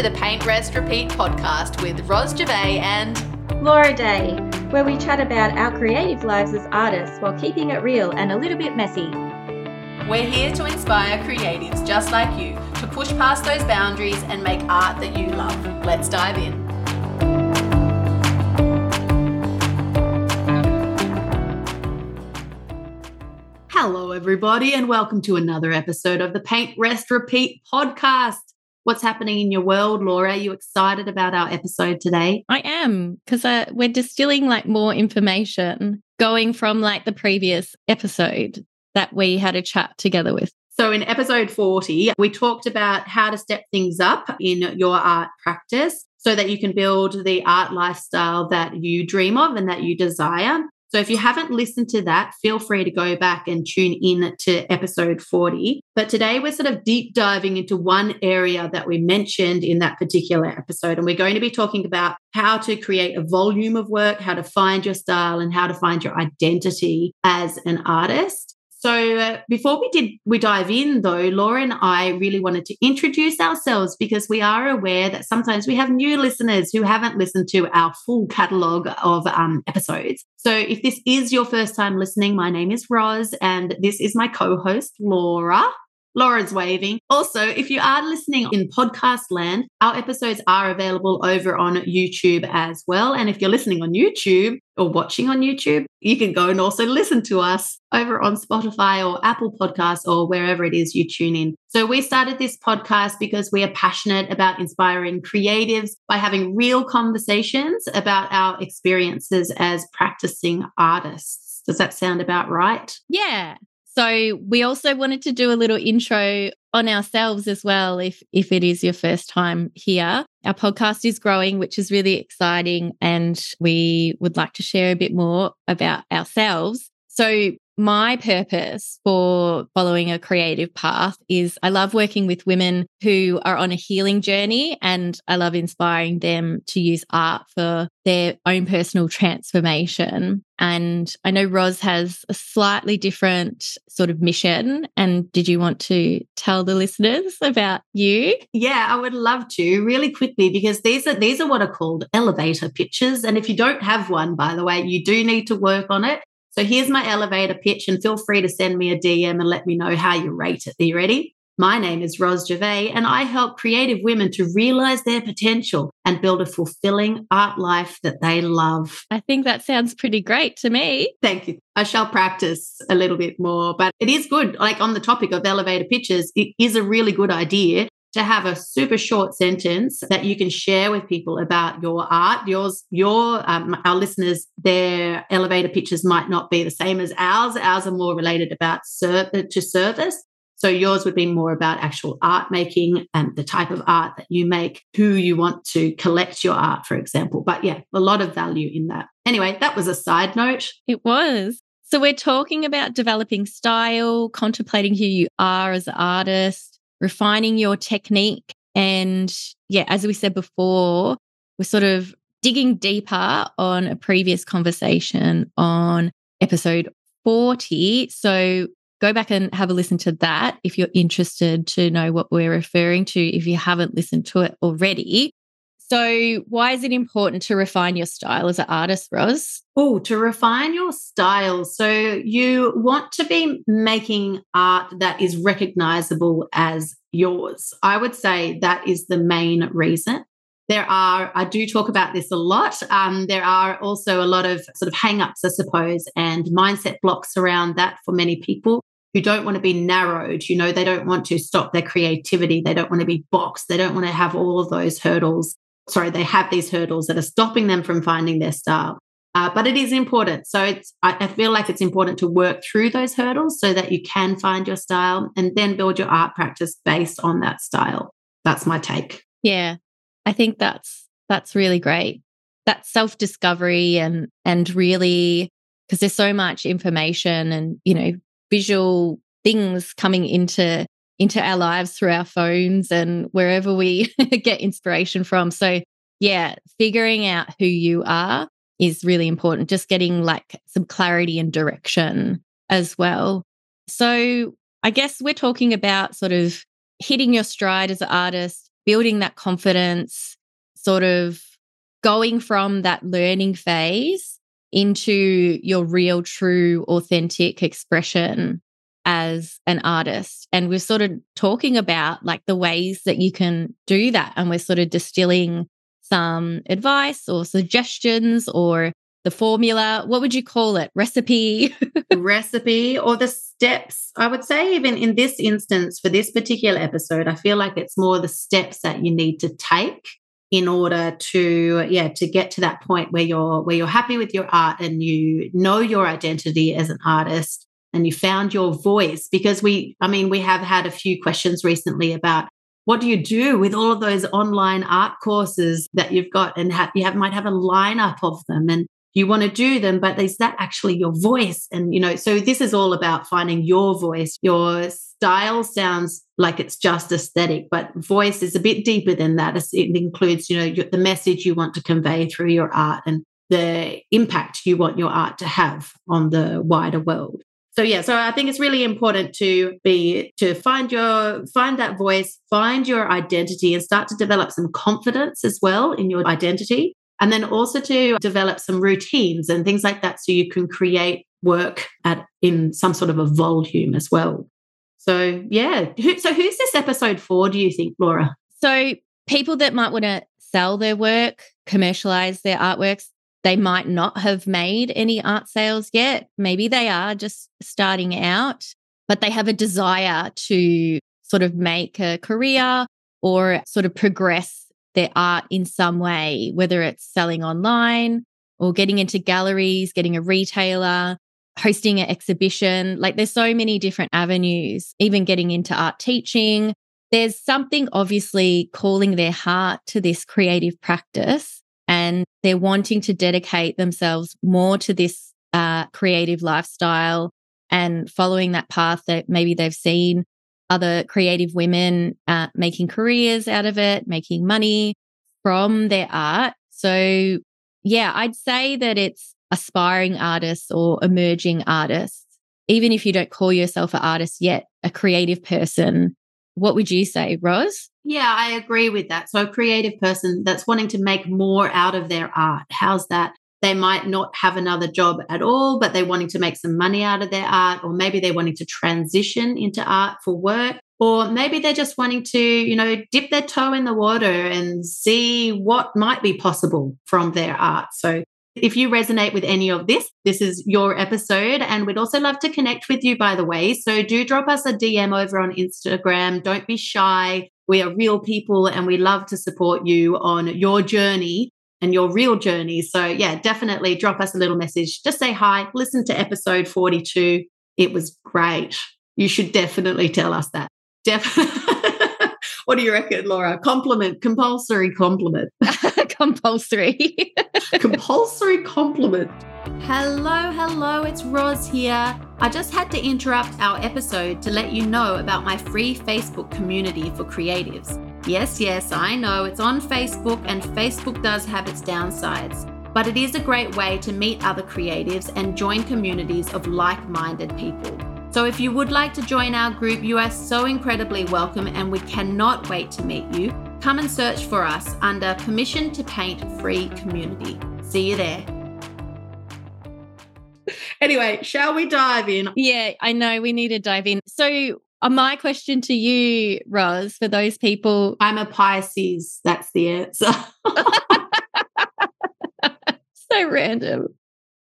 to the Paint Rest Repeat podcast with Ros Gervais and Laura Day, where we chat about our creative lives as artists while keeping it real and a little bit messy. We're here to inspire creatives just like you to push past those boundaries and make art that you love. Let's dive in. Hello, everybody, and welcome to another episode of the Paint Rest Repeat podcast. What's happening in your world, Laura? Are you excited about our episode today? I am because uh, we're distilling like more information going from like the previous episode that we had a chat together with. So, in episode 40, we talked about how to step things up in your art practice so that you can build the art lifestyle that you dream of and that you desire. So if you haven't listened to that, feel free to go back and tune in to episode 40. But today we're sort of deep diving into one area that we mentioned in that particular episode. And we're going to be talking about how to create a volume of work, how to find your style, and how to find your identity as an artist. So uh, before we did we dive in though, Laura and I really wanted to introduce ourselves because we are aware that sometimes we have new listeners who haven't listened to our full catalog of um, episodes. So if this is your first time listening, my name is Ros and this is my co-host Laura. Laura's waving. Also, if you are listening in podcast land, our episodes are available over on YouTube as well. And if you're listening on YouTube or watching on YouTube, you can go and also listen to us over on Spotify or Apple Podcasts or wherever it is you tune in. So, we started this podcast because we are passionate about inspiring creatives by having real conversations about our experiences as practicing artists. Does that sound about right? Yeah. So we also wanted to do a little intro on ourselves as well if if it is your first time here. Our podcast is growing, which is really exciting and we would like to share a bit more about ourselves. So my purpose for following a creative path is I love working with women who are on a healing journey and I love inspiring them to use art for their own personal transformation. And I know Ros has a slightly different sort of mission. And did you want to tell the listeners about you? Yeah, I would love to really quickly because these are these are what are called elevator pitches. And if you don't have one, by the way, you do need to work on it. So here's my elevator pitch, and feel free to send me a DM and let me know how you rate it. Are you ready? My name is Ros Gervais, and I help creative women to realize their potential and build a fulfilling art life that they love. I think that sounds pretty great to me. Thank you. I shall practice a little bit more, but it is good. Like on the topic of elevator pitches, it is a really good idea to have a super short sentence that you can share with people about your art. Yours, your um, our listeners, their elevator pitches might not be the same as ours. Ours are more related about ser- to service. So yours would be more about actual art making and the type of art that you make, who you want to collect your art, for example. But yeah, a lot of value in that. Anyway, that was a side note. It was. So we're talking about developing style, contemplating who you are as an artist, refining your technique. And yeah, as we said before, we're sort of digging deeper on a previous conversation on episode 40. So go back and have a listen to that if you're interested to know what we're referring to, if you haven't listened to it already. So, why is it important to refine your style as an artist, Ros? Oh, to refine your style. So, you want to be making art that is recognizable as yours. I would say that is the main reason. There are, I do talk about this a lot. Um, there are also a lot of sort of hang ups, I suppose, and mindset blocks around that for many people who don't want to be narrowed. You know, they don't want to stop their creativity. They don't want to be boxed. They don't want to have all of those hurdles sorry, they have these hurdles that are stopping them from finding their style. Uh, but it is important. So it's I, I feel like it's important to work through those hurdles so that you can find your style and then build your art practice based on that style. That's my take. Yeah. I think that's that's really great. That self-discovery and and really because there's so much information and you know visual things coming into into our lives through our phones and wherever we get inspiration from. So, yeah, figuring out who you are is really important, just getting like some clarity and direction as well. So, I guess we're talking about sort of hitting your stride as an artist building that confidence, sort of going from that learning phase into your real, true, authentic expression as an artist. And we're sort of talking about like the ways that you can do that. And we're sort of distilling some advice or suggestions or the formula. What would you call it? Recipe? Recipe or the steps. I would say, even in this instance, for this particular episode, I feel like it's more the steps that you need to take in order to yeah to get to that point where you're where you're happy with your art and you know your identity as an artist and you found your voice because we i mean we have had a few questions recently about what do you do with all of those online art courses that you've got and ha- you have might have a lineup of them and you want to do them but is that actually your voice? And you know so this is all about finding your voice. Your style sounds like it's just aesthetic but voice is a bit deeper than that. It includes you know the message you want to convey through your art and the impact you want your art to have on the wider world so yeah so i think it's really important to be to find your find that voice find your identity and start to develop some confidence as well in your identity. And then also to develop some routines and things like that so you can create work at in some sort of a volume as well. So yeah so who's this episode for do you think laura? So people that might want to sell their work commercialize their artworks they might not have made any art sales yet maybe they are just starting out but they have a desire to sort of make a career or sort of progress their art in some way, whether it's selling online or getting into galleries, getting a retailer, hosting an exhibition. Like there's so many different avenues, even getting into art teaching. There's something obviously calling their heart to this creative practice and they're wanting to dedicate themselves more to this uh, creative lifestyle and following that path that maybe they've seen other creative women uh, making careers out of it, making money from their art. So, yeah, I'd say that it's aspiring artists or emerging artists. Even if you don't call yourself an artist yet, a creative person, what would you say, Ros? Yeah, I agree with that. So, a creative person that's wanting to make more out of their art. How's that? They might not have another job at all, but they're wanting to make some money out of their art, or maybe they're wanting to transition into art for work. Or maybe they're just wanting to, you know, dip their toe in the water and see what might be possible from their art. So if you resonate with any of this, this is your episode. And we'd also love to connect with you, by the way. So do drop us a DM over on Instagram. Don't be shy. We are real people and we love to support you on your journey and your real journey. So, yeah, definitely drop us a little message. Just say hi, listen to episode 42. It was great. You should definitely tell us that. Def- what do you reckon, Laura? Compliment, compulsory compliment. compulsory. compulsory compliment. Hello, hello, it's Ros here. I just had to interrupt our episode to let you know about my free Facebook community for creatives. Yes, yes, I know it's on Facebook, and Facebook does have its downsides, but it is a great way to meet other creatives and join communities of like minded people. So, if you would like to join our group, you are so incredibly welcome, and we cannot wait to meet you. Come and search for us under Permission to Paint Free Community. See you there. Anyway, shall we dive in? Yeah, I know we need to dive in. So, uh, my question to you, Ros, for those people. I'm a Pisces. That's the answer. so random.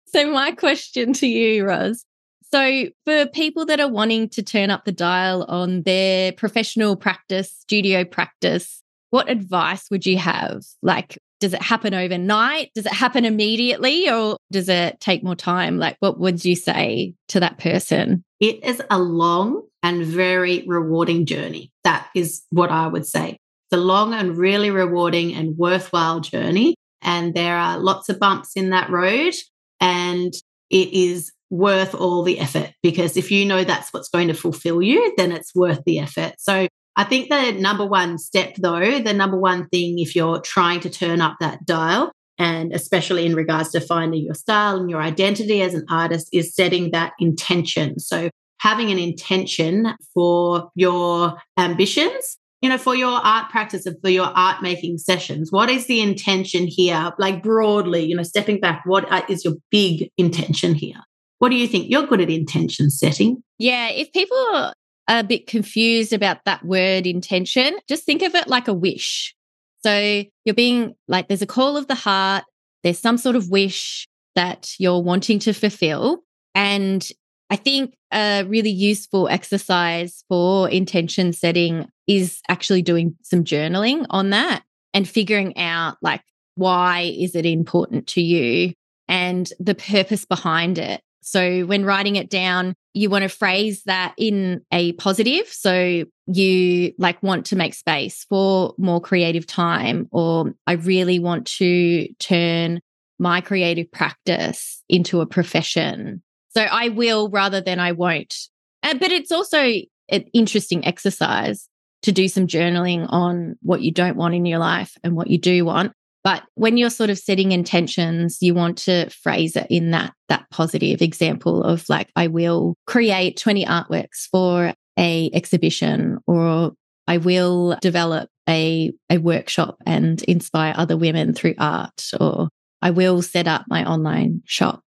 So, my question to you, Ros. So, for people that are wanting to turn up the dial on their professional practice, studio practice, what advice would you have? Like, does it happen overnight? Does it happen immediately or does it take more time? Like, what would you say to that person? It is a long and very rewarding journey. That is what I would say. It's a long and really rewarding and worthwhile journey. And there are lots of bumps in that road. And it is worth all the effort because if you know that's what's going to fulfill you, then it's worth the effort. So I think the number one step, though, the number one thing if you're trying to turn up that dial, and especially in regards to finding your style and your identity as an artist, is setting that intention. So having an intention for your ambitions you know, for your art practice and for your art making sessions, what is the intention here? Like broadly, you know, stepping back, what uh, your big intention here? What do you think? You're good at intention setting. Yeah. If people a bit confused about that word intention, just think of it like a wish. So you're being like, there's a call of the heart, there's some sort of wish that you're wanting to fulfill. And I think a really useful exercise for intention setting is actually doing some journaling on that and figuring out like why is it important to you and the purpose behind it. So when writing it down, you want to phrase that in a positive. So you like want to make space for more creative time, or I really want to turn my creative practice into a profession. So I will rather than I won't. Uh, but it's also an interesting exercise to do some journaling on what you don't want in your life and what you do want. But when you're sort of setting intentions, you want to phrase it in that that positive example of like, I will create 20 artworks for a exhibition or I will develop a, a workshop and inspire other women through art or I will set up my online shop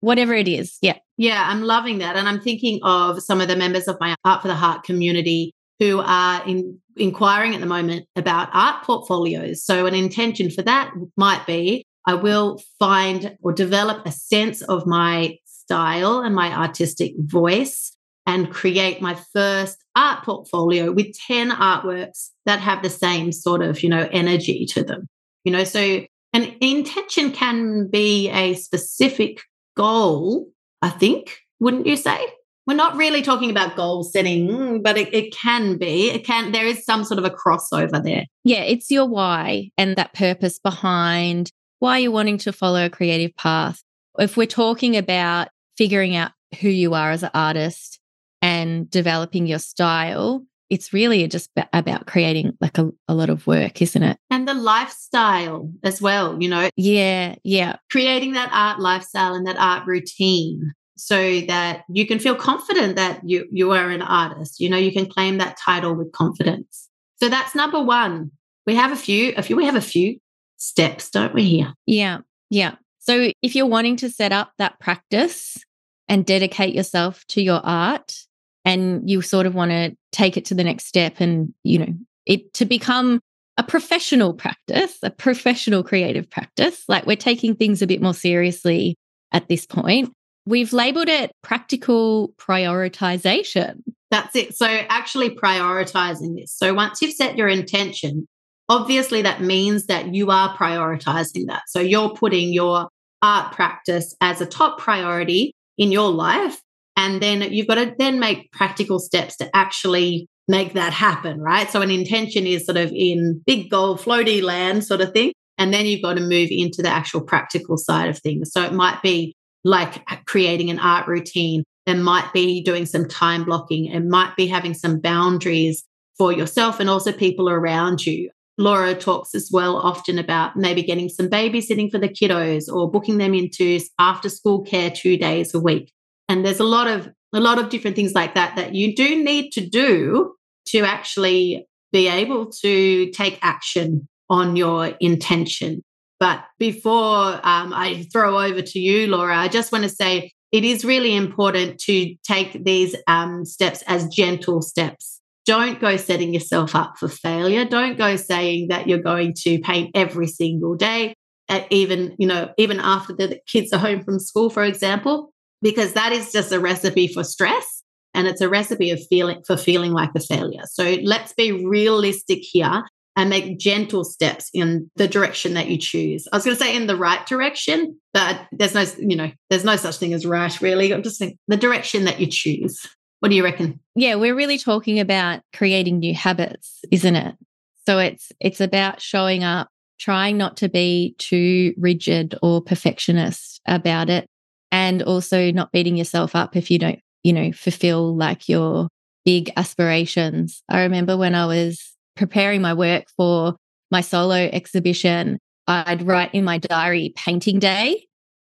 whatever it is. Yeah. Yeah, I'm loving that. And I'm thinking of some of the members of my Art for the Heart community who are in, inquiring at the moment about art portfolios. So, an intention for that might be I will find or develop a sense of my style and my artistic voice and create my first art portfolio with 10 artworks that have the same sort of, you know, energy to them. You know, so an intention can be a specific goal, I think, wouldn't you say? We're not really talking about goal setting, but it, it can be. It can, there is some sort of a crossover there. Yeah, it's your why and that purpose behind why you're wanting to follow a creative path. If we're talking about figuring out who you are as an artist and developing your style, it's really just about creating like a, a lot of work, isn't it? And the lifestyle as well, you know? Yeah, yeah. Creating that art lifestyle and that art routine so that you can feel confident that you you are an artist. You know, you can claim that title with confidence. So that's number one. We have a few, a few, we have a few steps, don't we here? Yeah. Yeah. So if you're wanting to set up that practice and dedicate yourself to your art, and you sort of want to take it to the next step and you know it to become a professional practice a professional creative practice like we're taking things a bit more seriously at this point we've labeled it practical prioritization that's it so actually prioritizing this so once you've set your intention obviously that means that you are prioritizing that so you're putting your art practice as a top priority in your life and then you've got to then make practical steps to actually make that happen, right? So an intention is sort of in big goal floaty land sort of thing. And then you've got to move into the actual practical side of things. So it might be like creating an art routine. It might be doing some time blocking. It might be having some boundaries for yourself and also people around you. Laura talks as well often about maybe getting some babysitting for the kiddos or booking them into after school care two days a week. And there's a lot of a lot of different things like that that you do need to do to actually be able to take action on your intention. But before um, I throw over to you, Laura, I just want to say it is really important to take these um, steps as gentle steps. Don't go setting yourself up for failure. Don't go saying that you're going to paint every single day, even you know even after the kids are home from school, for example because that is just a recipe for stress and it's a recipe of feeling for feeling like a failure. So let's be realistic here and make gentle steps in the direction that you choose. I was going to say in the right direction, but there's no, you know, there's no such thing as right really. I'm just saying the direction that you choose. What do you reckon? Yeah, we're really talking about creating new habits, isn't it? So it's it's about showing up, trying not to be too rigid or perfectionist about it, and also not beating yourself up if you don't, you know, fulfill like your big aspirations. I remember when I was preparing my work for my solo exhibition, I'd write in my diary painting day.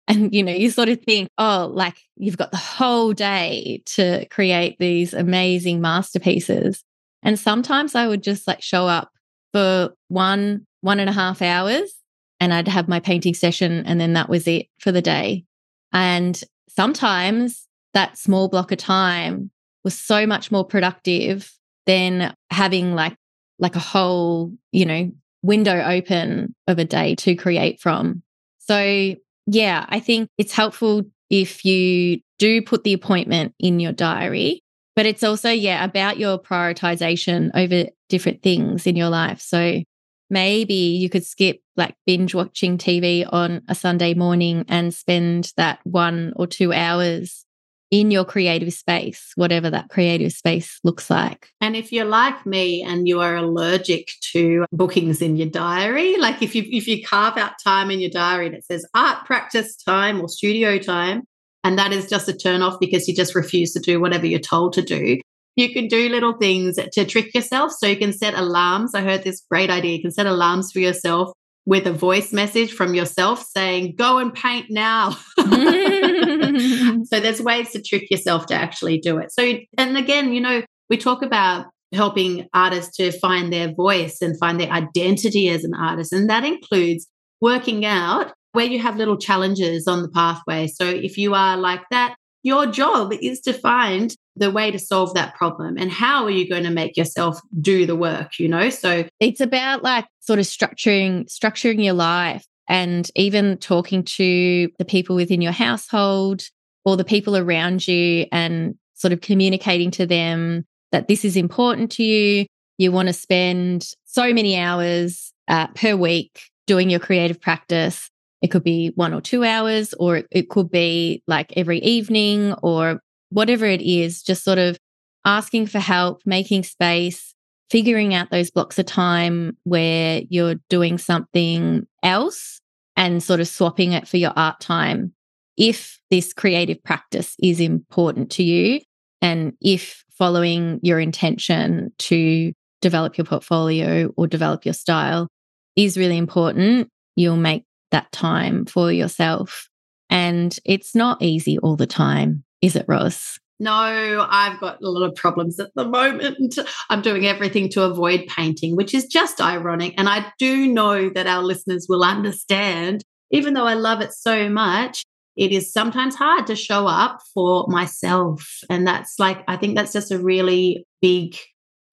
And, you know, you sort of think, oh, like you've got the whole day to create these amazing masterpieces. And sometimes I would just like show up for one, one and a half hours and I'd have my painting session and then that was it for the day. And sometimes that small block of time was so much more productive than having like like a whole, you know, window open of a day to create from. So, yeah, I think it's helpful if you do put the appointment in your diary, but it's also, yeah, about your prioritization over different things in your life. So, maybe you could skip like binge watching TV on a Sunday morning and spend that one or two hours in your creative space, whatever that creative space looks like. And if you're like me and you are allergic to bookings in your diary, like if you if you carve out time in your diary that says art practice time or studio time, and that is just a turn off because you just refuse to do whatever you're told to do. You can do little things to trick yourself. So you can set alarms. I heard this great idea. You can set alarms for yourself with a voice message from yourself saying, go and paint now. so there's ways to trick yourself to actually do it. So, and again, you know, we talk about helping artists to find their voice and find their identity as an artist. And that includes working out where you have little challenges on the pathway. So if you are like that, your job is to find the way to solve that problem and how are you going to make yourself do the work you know so it's about like sort of structuring structuring your life and even talking to the people within your household or the people around you and sort of communicating to them that this is important to you you want to spend so many hours uh, per week doing your creative practice it could be one or two hours, or it could be like every evening or whatever it is, just sort of asking for help, making space, figuring out those blocks of time where you're doing something else and sort of swapping it for your art time. If this creative practice is important to you, and if following your intention to develop your portfolio or develop your style is really important, you'll make that time for yourself. And it's not easy all the time, is it, Ros? No, I've got a lot of problems at the moment. I'm doing everything to avoid painting, which is just ironic. And I do know that our listeners will understand, even though I love it so much, it is sometimes hard to show up for myself. And that's like, I think that's just a really big,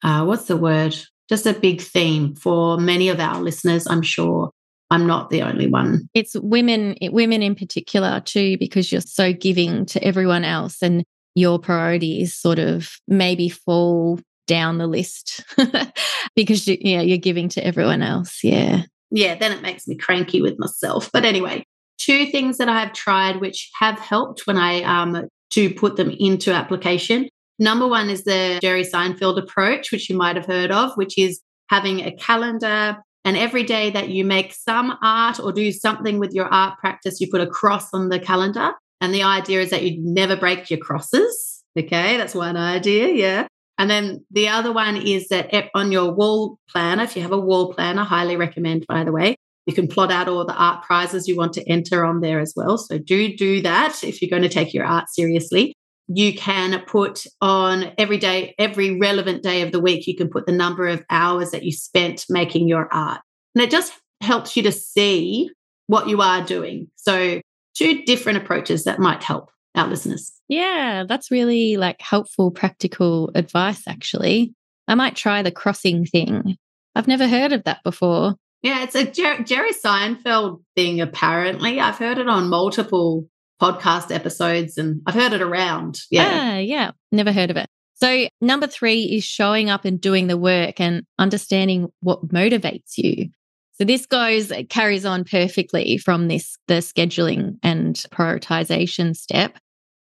uh, what's the word? Just a big theme for many of our listeners, I'm sure. I'm not the only one. It's women, women in particular too, because you're so giving to everyone else, and your priorities sort of maybe fall down the list because you, yeah, you're giving to everyone else. Yeah, yeah. Then it makes me cranky with myself. But anyway, two things that I have tried which have helped when I um to put them into application. Number one is the Jerry Seinfeld approach, which you might have heard of, which is having a calendar and every day that you make some art or do something with your art practice, you put a cross on the calendar. And the idea is that you never break your crosses. Okay, that's one idea. Yeah. And then the other one is that on your wall planner, if you have a wall planner, highly recommend, by the way, you can plot out all the art prizes you want to enter on there as well. So do do that if you're going to take your art seriously you can put on every day, every relevant day of the week, you can put the number of hours that you spent making your art. And it just helps you to see what you are doing. So, two different approaches that might help our listeners. Yeah, that's really like helpful, practical advice, actually. I might try the crossing thing. I've never heard of that before. Yeah, it's a Jer- Jerry Seinfeld thing, apparently. I've heard it on multiple podcast episodes and I've heard it around. Yeah. Ah, yeah. Never heard of it. So, number three is showing up and doing the work and understanding what motivates you. So, this goes, carries on perfectly from this, the scheduling and prioritization step.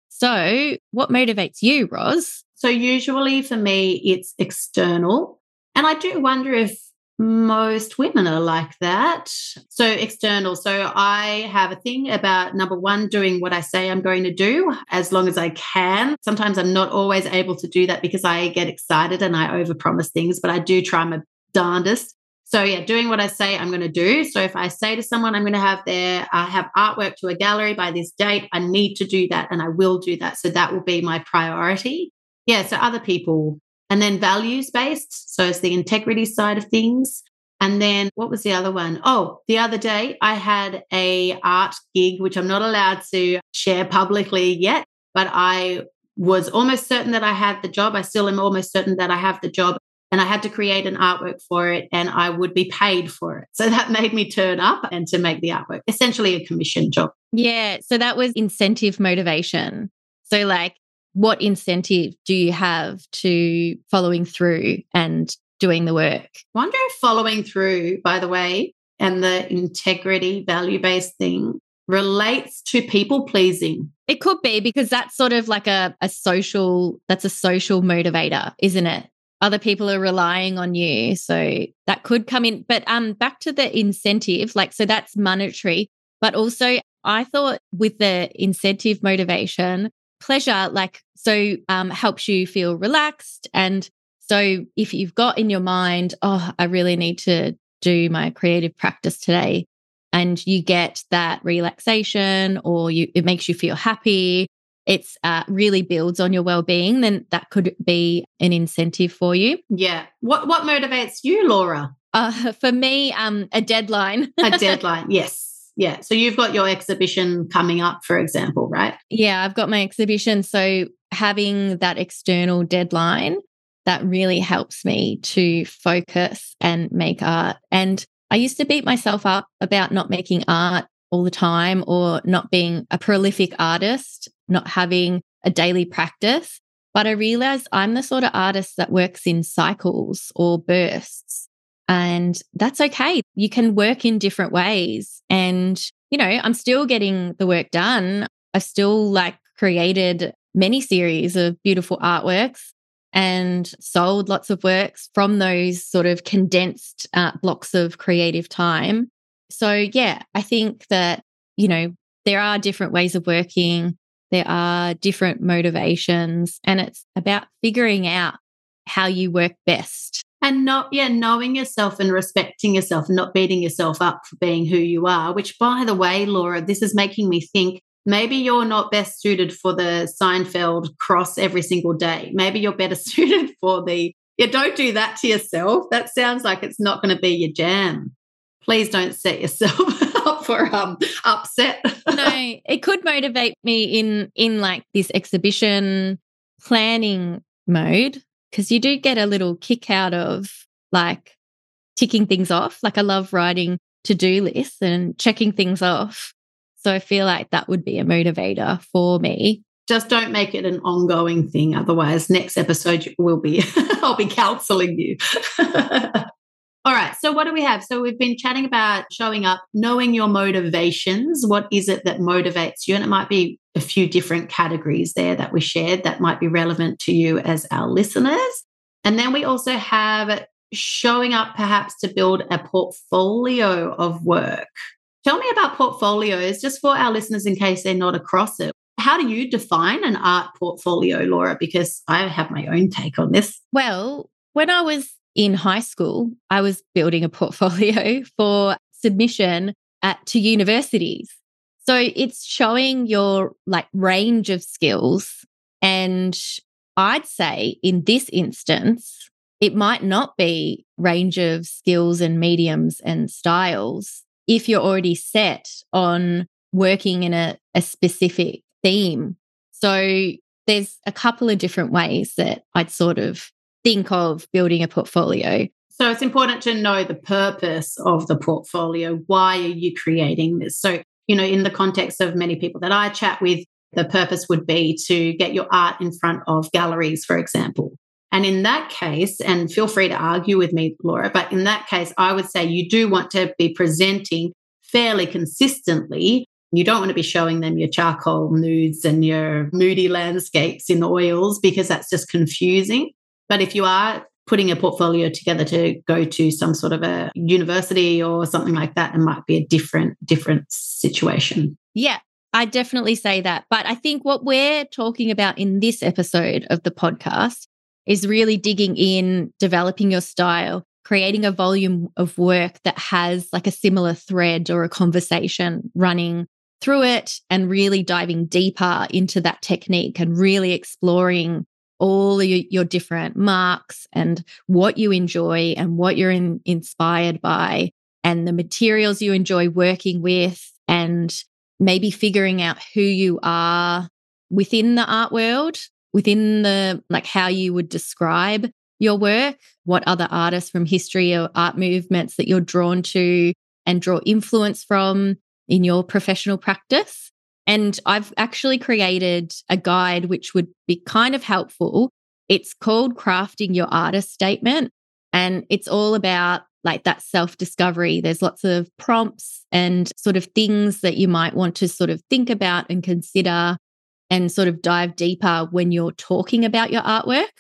So, what motivates you, Ros? So, usually for me, it's external. And I do wonder if most women are like that. So, external. So, I have a thing about number one, doing what I say I'm going to do as long as I can. Sometimes I'm not always able to do that because I get excited and I overpromise things, but I do try my darndest. So, yeah, doing what I say I'm going to do. So, if I say to someone I'm going to have their I have artwork to a gallery by this date, I need to do that and I will do that. So, that will be my priority. Yeah. So, other people And then values based. So it's the integrity side of things. And then what was the other one? Oh, the other day I had a art gig, which I'm not allowed to share publicly yet, but I was almost certain that I had the job. I still am almost certain that I have the job. And I had to create an artwork for it and I would be paid for it. So that made me turn up and to make the artwork, essentially a commission job. Yeah. So that was incentive motivation. So, like, what incentive do you have to following through and doing the work? Wonder if following through, by the way, and the integrity value based thing relates to people pleasing. It could be because that's sort of like a, a social, that's a social motivator, isn't it? Other people are relying on you. So that could come in. But um back to the incentive, like so that's monetary, but also I thought with the incentive motivation, pleasure, like so um helps you feel relaxed. And so if you've got in your mind, oh, I really need to do my creative practice today, and you get that relaxation or you it makes you feel happy it's uh, really builds on your well-being then that could be an incentive for you. Yeah. What what motivates you laura? Uh, for me um a deadline. A deadline yes yeah so you've got your exhibition coming up for example right yeah i've got my exhibition so having that external deadline that really helps me to focus and make art and I used to beat myself up about not making art all the time or not being a prolific artist, not having a daily practice. But I realized I'm the sort of artist that works in cycles or bursts. And that's okay. You can work in different ways. And, you know, I'm still getting the work done. I've still like created many series of beautiful artworks and sold lots of works from those sort of condensed uh, blocks of creative time. So, yeah, I think that, you know, there are different ways of working, there are different motivations, and it's about figuring out how you work best. And not, yeah, knowing yourself and respecting yourself, not beating yourself up for being who you are, which, by the way, Laura, this is making me think maybe you're not best suited for the Seinfeld cross every single day. Maybe you're better suited for the, yeah, don't do that to yourself. That sounds like it's not going to be your jam. Please don't set yourself up for um upset. no, it could motivate me in in like this exhibition planning mode because you do get a little kick out of like ticking things off. Like I love writing to-do lists and checking things off. So I feel like that would be a motivator for me. Just don't make it an ongoing thing. Otherwise, next episode will be, I'll be counseling you. All right. So, what do we have? So, we've been chatting about showing up, knowing your motivations. What is it that motivates you? And it might be a few different categories there that we shared that might be relevant to you as our listeners. And then we also have showing up perhaps to build a portfolio of work. Tell me about portfolios, just for our listeners in case they're not across it. How do you define an art portfolio, Laura? Because I have my own take on this. Well, when I was in high school, I was building a portfolio for submission at, to universities. So it's showing your like range of skills. And I'd say in this instance, it might not be range of skills and mediums and styles if you're already set on working in a, a specific theme. So there's a couple of different ways that I'd sort of think of building a portfolio. So it's important to know the purpose of the portfolio. Why are you creating this? So, you know, in the context of many people that I chat with, the purpose would be to get your art in front of galleries, for example. And in that case, and feel free to argue with me, Laura, but in that case, I would say you do want to be presenting fairly consistently. You don't want to be showing them your charcoal nudes and your moody landscapes in oils because that's just confusing. But if you are putting a portfolio together to go to some sort of a university or something like that, it might be a different, different situation. Yeah, I definitely say that. But I think what we're talking about in this episode of the podcast is really digging in, developing your style, creating a volume of work that has like a similar thread or a conversation running through it and really diving deeper into that technique and really exploring all your, your different marks and what you enjoy and what you're in, inspired by and the materials you enjoy working with and maybe figuring out who you are within the art world within the like how you would describe your work what other artists from history or art movements that you're drawn to and draw influence from in your professional practice and I've actually created a guide which would be kind of helpful. It's called Crafting Your Artist Statement. And it's all about like that self discovery. There's lots of prompts and sort of things that you might want to sort of think about and consider and sort of dive deeper when you're talking about your artwork.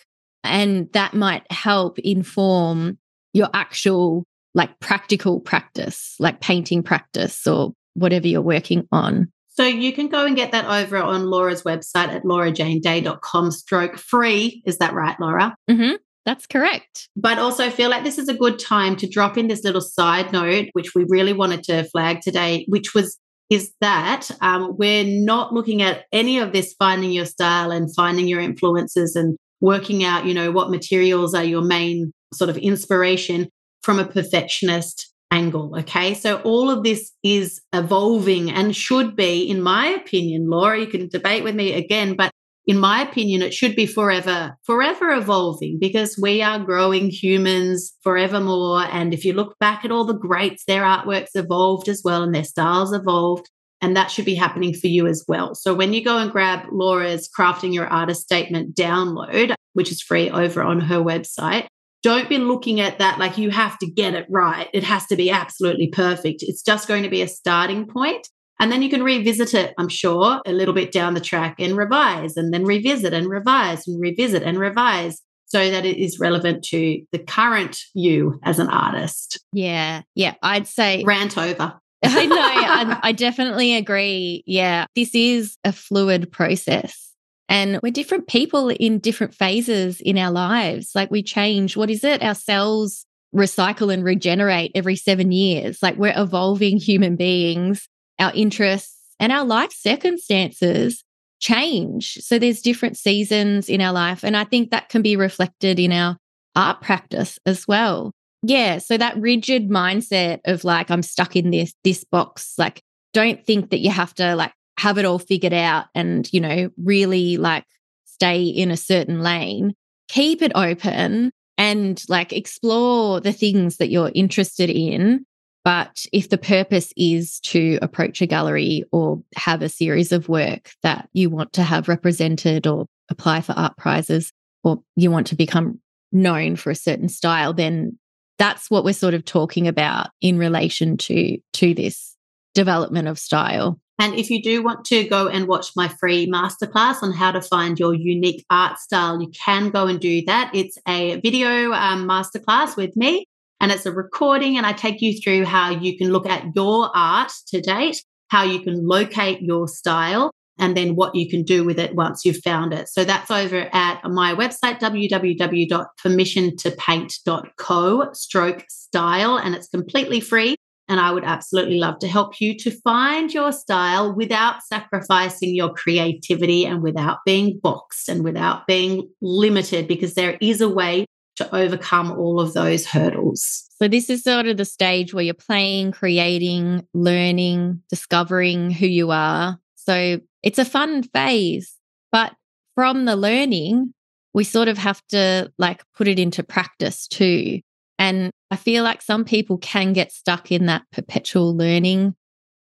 And that might help inform your actual like practical practice, like painting practice or whatever you're working on. So you can go and get that over on Laura's website at laurajaneday.com stroke free. Is that right, Laura? Mm-hmm. That's correct. But also feel like this is a good time to drop in this little side note, which we really wanted to flag today, which was is that um, we're not looking at any of this finding your style and finding your influences and working out, you know, what materials are your main sort of inspiration from a perfectionist angle. Okay. So all of this is evolving and should be, in my opinion, Laura, you can debate with me again, but in my opinion, it should be forever, forever evolving because we are growing humans forevermore. And if you look back at all the greats, their artworks evolved as well and their styles evolved. And that should be happening for you as well. So when you go and grab Laura's Crafting Your Artist Statement download, which is free over on her website, don't be looking at that like you have to get it right. It has to be absolutely perfect. It's just going to be a starting point. And then you can revisit it, I'm sure, a little bit down the track and revise, and then revisit and revise and revisit and revise so that it is relevant to the current you as an artist. Yeah. Yeah. I'd say rant over. I know. I, I definitely agree. Yeah. This is a fluid process. And we're different people in different phases in our lives. Like we change, what is it? Our cells recycle and regenerate every seven years. Like we're evolving human beings, our interests and our life circumstances change. So there's different seasons in our life. And I think that can be reflected in our art practice as well. Yeah. So that rigid mindset of like, I'm stuck in this, this box, like, don't think that you have to like have it all figured out and, you know, really like stay in a certain lane, keep it open and like explore the things that you're interested in. But if the purpose is to approach a gallery or have a series of work that you want to have represented or apply for art prizes, or you want to become known for a certain style, then that's what we're sort of talking about in relation to to this development of style. And if you do want to go and watch my free masterclass on how to find your unique art style, you can go and do that. It's a video um, masterclass with me, and it's a recording, and I take you through how you can look at your art to date, how you can locate your style, and then what you can do with it once you've found it. So that's over at my website, www.permissiontopaint.co stroke style, and it's completely free. And I would absolutely love to help you to find your style without sacrificing your creativity and without being boxed and without being limited, because there is a way to overcome all of those hurdles. So, this is sort of the stage where you're playing, creating, learning, discovering who you are. So, it's a fun phase. But from the learning, we sort of have to like put it into practice too. And I feel like some people can get stuck in that perpetual learning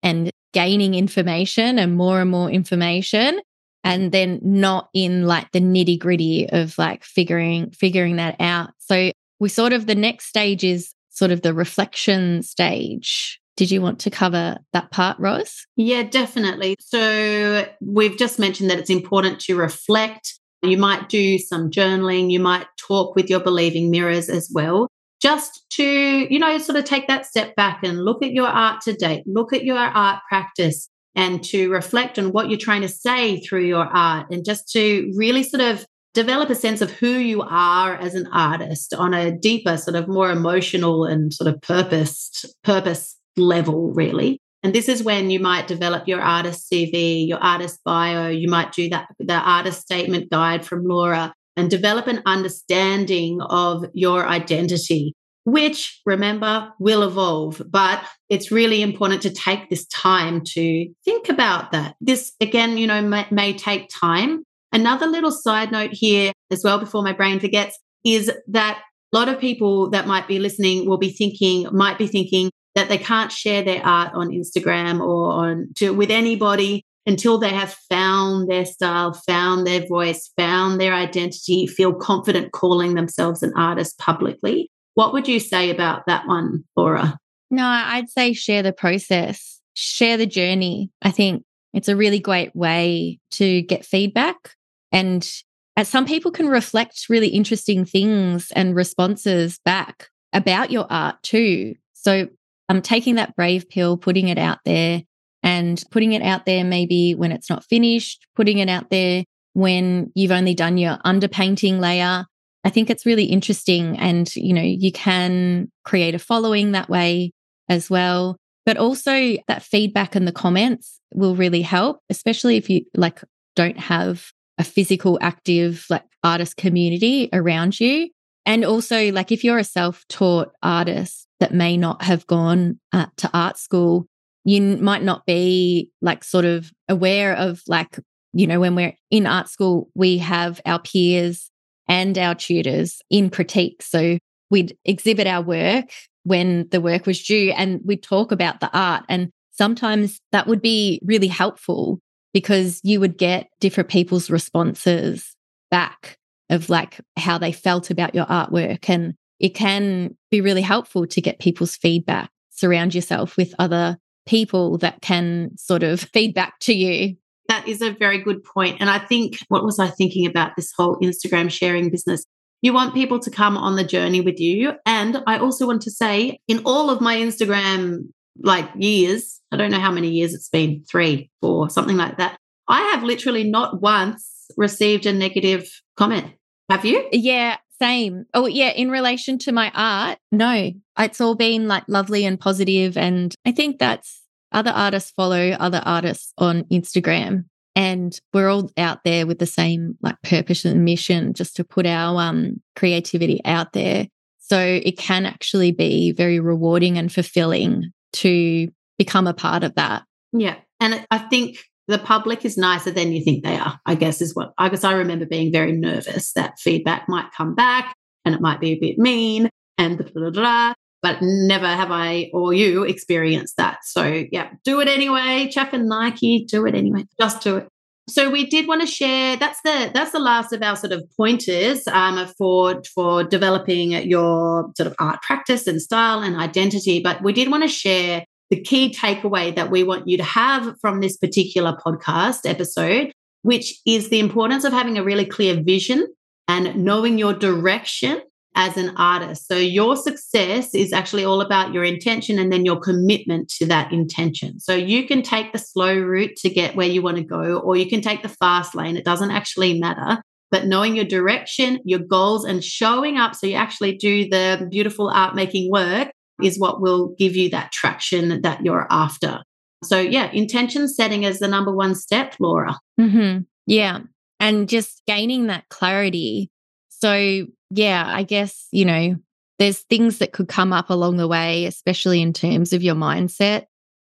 and gaining information and more and more information and then not in like the nitty gritty of like figuring figuring that out. So we sort of the next stage is sort of the reflection stage. Did you want to cover that part, Ros? Yeah, definitely. So we've just mentioned that it's important to reflect. You might do some journaling, you might talk with your believing mirrors as well just to, you know, sort of take that step back and look at your art to date, look at your art practice, and to reflect on what you're trying to say through your art, and just to really sort of develop a sense of who you are as an artist on a deeper, sort of more emotional and sort of purposed, purpose level, really. And this is when you might develop your artist CV, your artist bio. You might do that, the artist statement guide from Laura and develop an understanding of your identity, which remember will evolve. But it's really important to take this time to think about that. This, again, you know, may, may take time. Another little side note here as well before my brain forgets is that a lot of people that might be listening will be thinking, might be thinking that they can't share their art on Instagram or on to with anybody until they have found their style, found their voice, found their identity, feel confident calling themselves an artist publicly. What would you say about that one, Laura? No, I'd say share the process, share the journey. I think it's a really great way to get feedback. And as some people can reflect really interesting things and responses back about your art too. So I'm um, taking that brave pill, putting it out there, and putting it out there maybe when it's not finished, putting it out there when you've only done your underpainting layer. I think it's really interesting. And, you know, you can create a following that way as well. But also that feedback and the comments will really help, especially if you like don't have a physical active like artist community around you. And also like if you're a self-taught artist that may not have gone uh, to art school, you might not be like sort of aware of like, you know, when we're in art school, we have our peers and our tutors in critique. So we'd exhibit our work when the work was due and we'd talk about the art. And sometimes that would be really helpful because you would get different people's responses back of like how they felt about your artwork. And it can be really helpful to get people's feedback. Surround yourself with other people that can sort of feedback to you. That is a very good point. And I think, what was I thinking about this whole Instagram sharing business? You want people to come on the journey with you. And I also want to say, in all of my Instagram like years, I don't know how many years it's been, three, four, something like that. I have literally not once received a negative comment. Have you? Yeah, same. Oh, yeah. In relation to my art, no, it's all been like lovely and positive, And I think that's other artists follow other artists on Instagram. And we're all out there with the same like purpose and mission just to put our um, creativity out there. So it can actually be very rewarding and fulfilling to become a part of that. Yeah. And I think the public is nicer than you think they are, I guess, is what I guess I remember being very nervous that feedback might come back and it might be a bit mean and blah, blah, blah, but never have I or you experienced that. So yeah, do it anyway. Chaff and Nike, do it anyway. Just do it. So we did want to share. That's the that's the last of our sort of pointers um, for for developing your sort of art practice and style and identity. But we did want to share the key takeaway that we want you to have from this particular podcast episode, which is the importance of having a really clear vision and knowing your direction as an artist. So, your success is actually all about your intention and then your commitment to that intention. So, you can take the slow route to get where you want to go, or you can take the fast lane. It doesn't actually matter. But knowing your direction, your goals, and showing up so you actually do the beautiful art making work is what will give you that traction that you're after. So, yeah, intention setting is the number one step, Laura. Mm-hmm. Yeah. And just gaining that clarity. So, yeah, I guess, you know, there's things that could come up along the way, especially in terms of your mindset.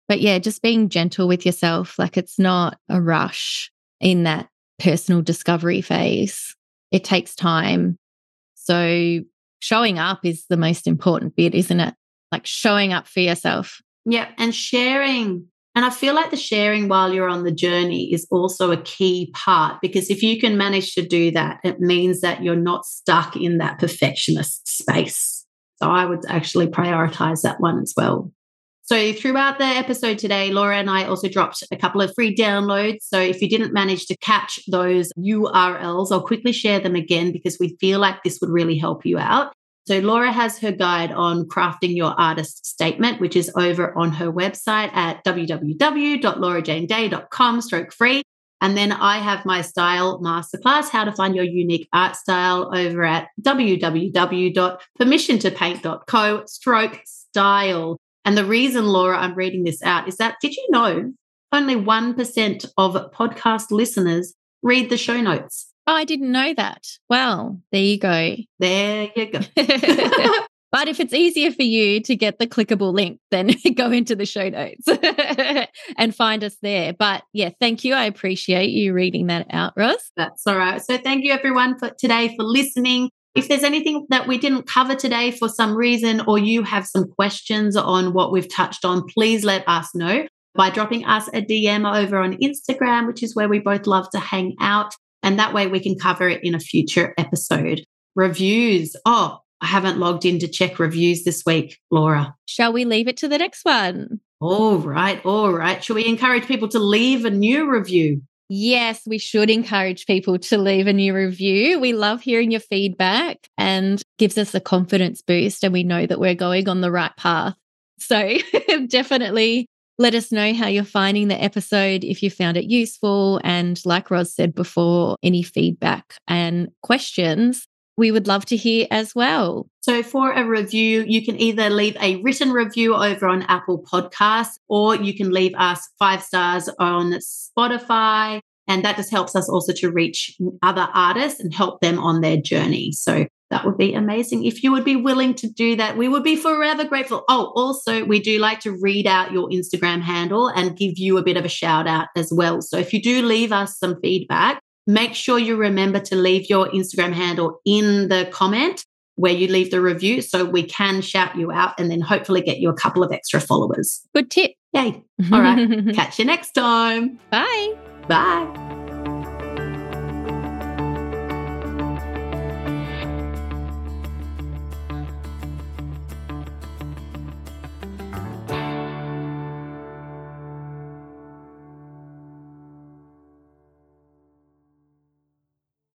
But yeah, just being gentle with yourself. Like it's not a rush in that personal discovery phase. It takes time. So showing up is the most important bit, isn't it? like showing up for yourself. Yeah. And sharing. And I feel like the sharing while you're on the journey is also a key part because if you can manage to do that, it means that you're not stuck in that perfectionist space. So I would actually prioritize that one as well. So, throughout the episode today, Laura and I also dropped a couple of free downloads. So, if you didn't manage to catch those URLs, I'll quickly share them again because we feel like this would really help you out. So Laura has her guide on crafting your artist statement, which is over on her website at www.laurajaneday.com stroke free. And then I have my style masterclass, how to find your unique art style over at www.permissiontopaint.co stroke style. And the reason, Laura, I'm reading this out is that did you know only 1% of podcast listeners read the show notes? Oh, I didn't know that. Well, there you go. There you go. but if it's easier for you to get the clickable link, then go into the show notes and find us there. But yeah, thank you. I appreciate you reading that out, Ros. That's all right. So thank you everyone for today for listening. If there's anything that we didn't cover today for some reason, or you have some questions on what we've touched on, please let us know by dropping us a DM over on Instagram, which is where we both love to hang out. And that way we can cover it in a future episode. Reviews. Oh, I haven't logged in to check reviews this week, Laura. Shall we leave it to the next one? All right. All right. Shall we encourage people to leave a new review? Yes, we should encourage people to leave a new review. We love hearing your feedback and gives us a confidence boost and we know that we're going on the right path. So definitely let us know how you're finding the episode if you found it useful and like Ros said before any feedback and questions we would love to hear as well. So, for a review, you can either leave a written review over on Apple Podcasts or you can leave us five stars on Spotify. And that just helps us also to reach other artists and help them on their journey. So, that would be amazing. If you would be willing to do that, we would be forever grateful. Oh, also, we do like to read out your Instagram handle and give you a bit of a shout out as well. So, if you do leave us some feedback, make sure you remember to leave your Instagram handle in the comment where you leave the review so we can shout you out and then hopefully get you a couple of extra followers. Good tip. Yay. All right. Catch you next time. Bye. Bye.